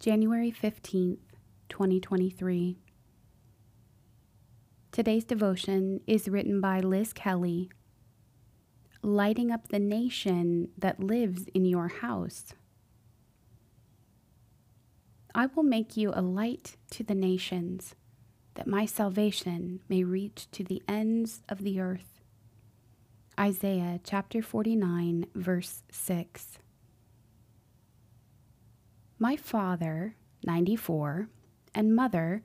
January 15th, 2023. Today's devotion is written by Liz Kelly, lighting up the nation that lives in your house. I will make you a light to the nations, that my salvation may reach to the ends of the earth. Isaiah chapter 49, verse 6. My father, 94, and mother,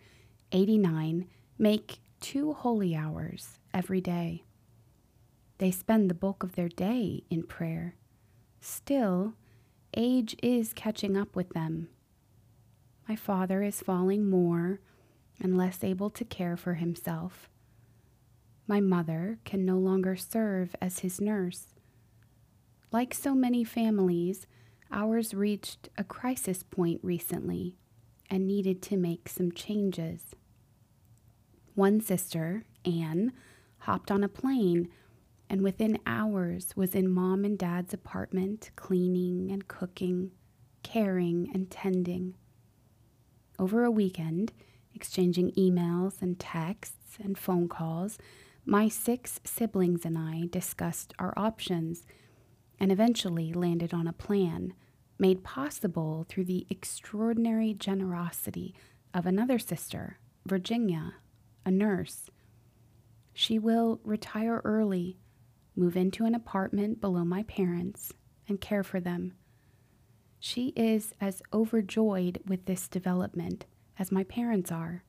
89, make two holy hours every day. They spend the bulk of their day in prayer. Still, age is catching up with them. My father is falling more and less able to care for himself. My mother can no longer serve as his nurse. Like so many families, ours reached a crisis point recently and needed to make some changes. One sister, Anne, hopped on a plane and within hours was in mom and dad's apartment, cleaning and cooking, caring and tending. Over a weekend, exchanging emails and texts and phone calls, my six siblings and I discussed our options and eventually landed on a plan made possible through the extraordinary generosity of another sister, Virginia, a nurse. She will retire early, move into an apartment below my parents, and care for them. She is as overjoyed with this development as my parents are.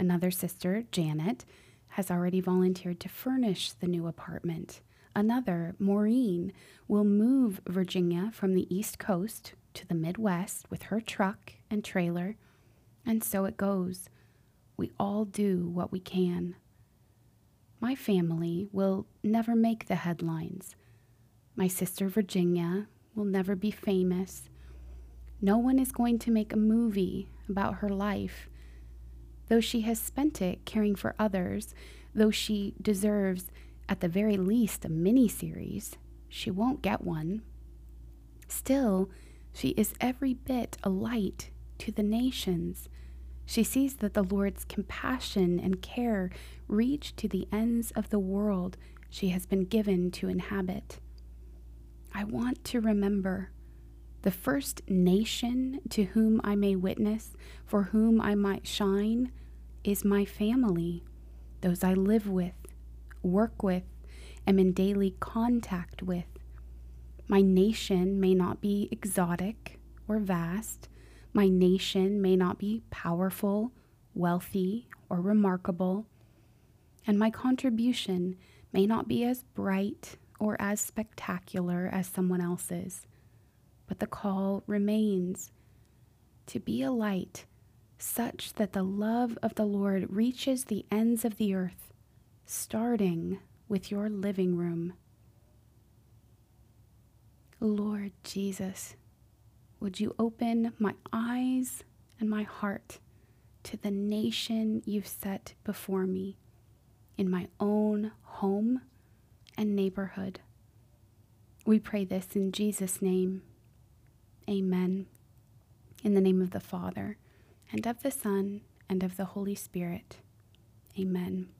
Another sister, Janet, has already volunteered to furnish the new apartment. Another, Maureen, will move Virginia from the East Coast to the Midwest with her truck and trailer. And so it goes. We all do what we can. My family will never make the headlines. My sister Virginia will never be famous. No one is going to make a movie about her life. Though she has spent it caring for others, though she deserves at the very least, a mini series. She won't get one. Still, she is every bit a light to the nations. She sees that the Lord's compassion and care reach to the ends of the world she has been given to inhabit. I want to remember the first nation to whom I may witness, for whom I might shine, is my family, those I live with, work with, am in daily contact with. My nation may not be exotic or vast. My nation may not be powerful, wealthy, or remarkable. And my contribution may not be as bright or as spectacular as someone else's. But the call remains to be a light such that the love of the Lord reaches the ends of the earth, starting with your living room. Lord Jesus, would you open my eyes and my heart to the nation you've set before me in my own home and neighborhood? We pray this in Jesus' name. Amen. In the name of the Father, and of the Son, and of the Holy Spirit. Amen.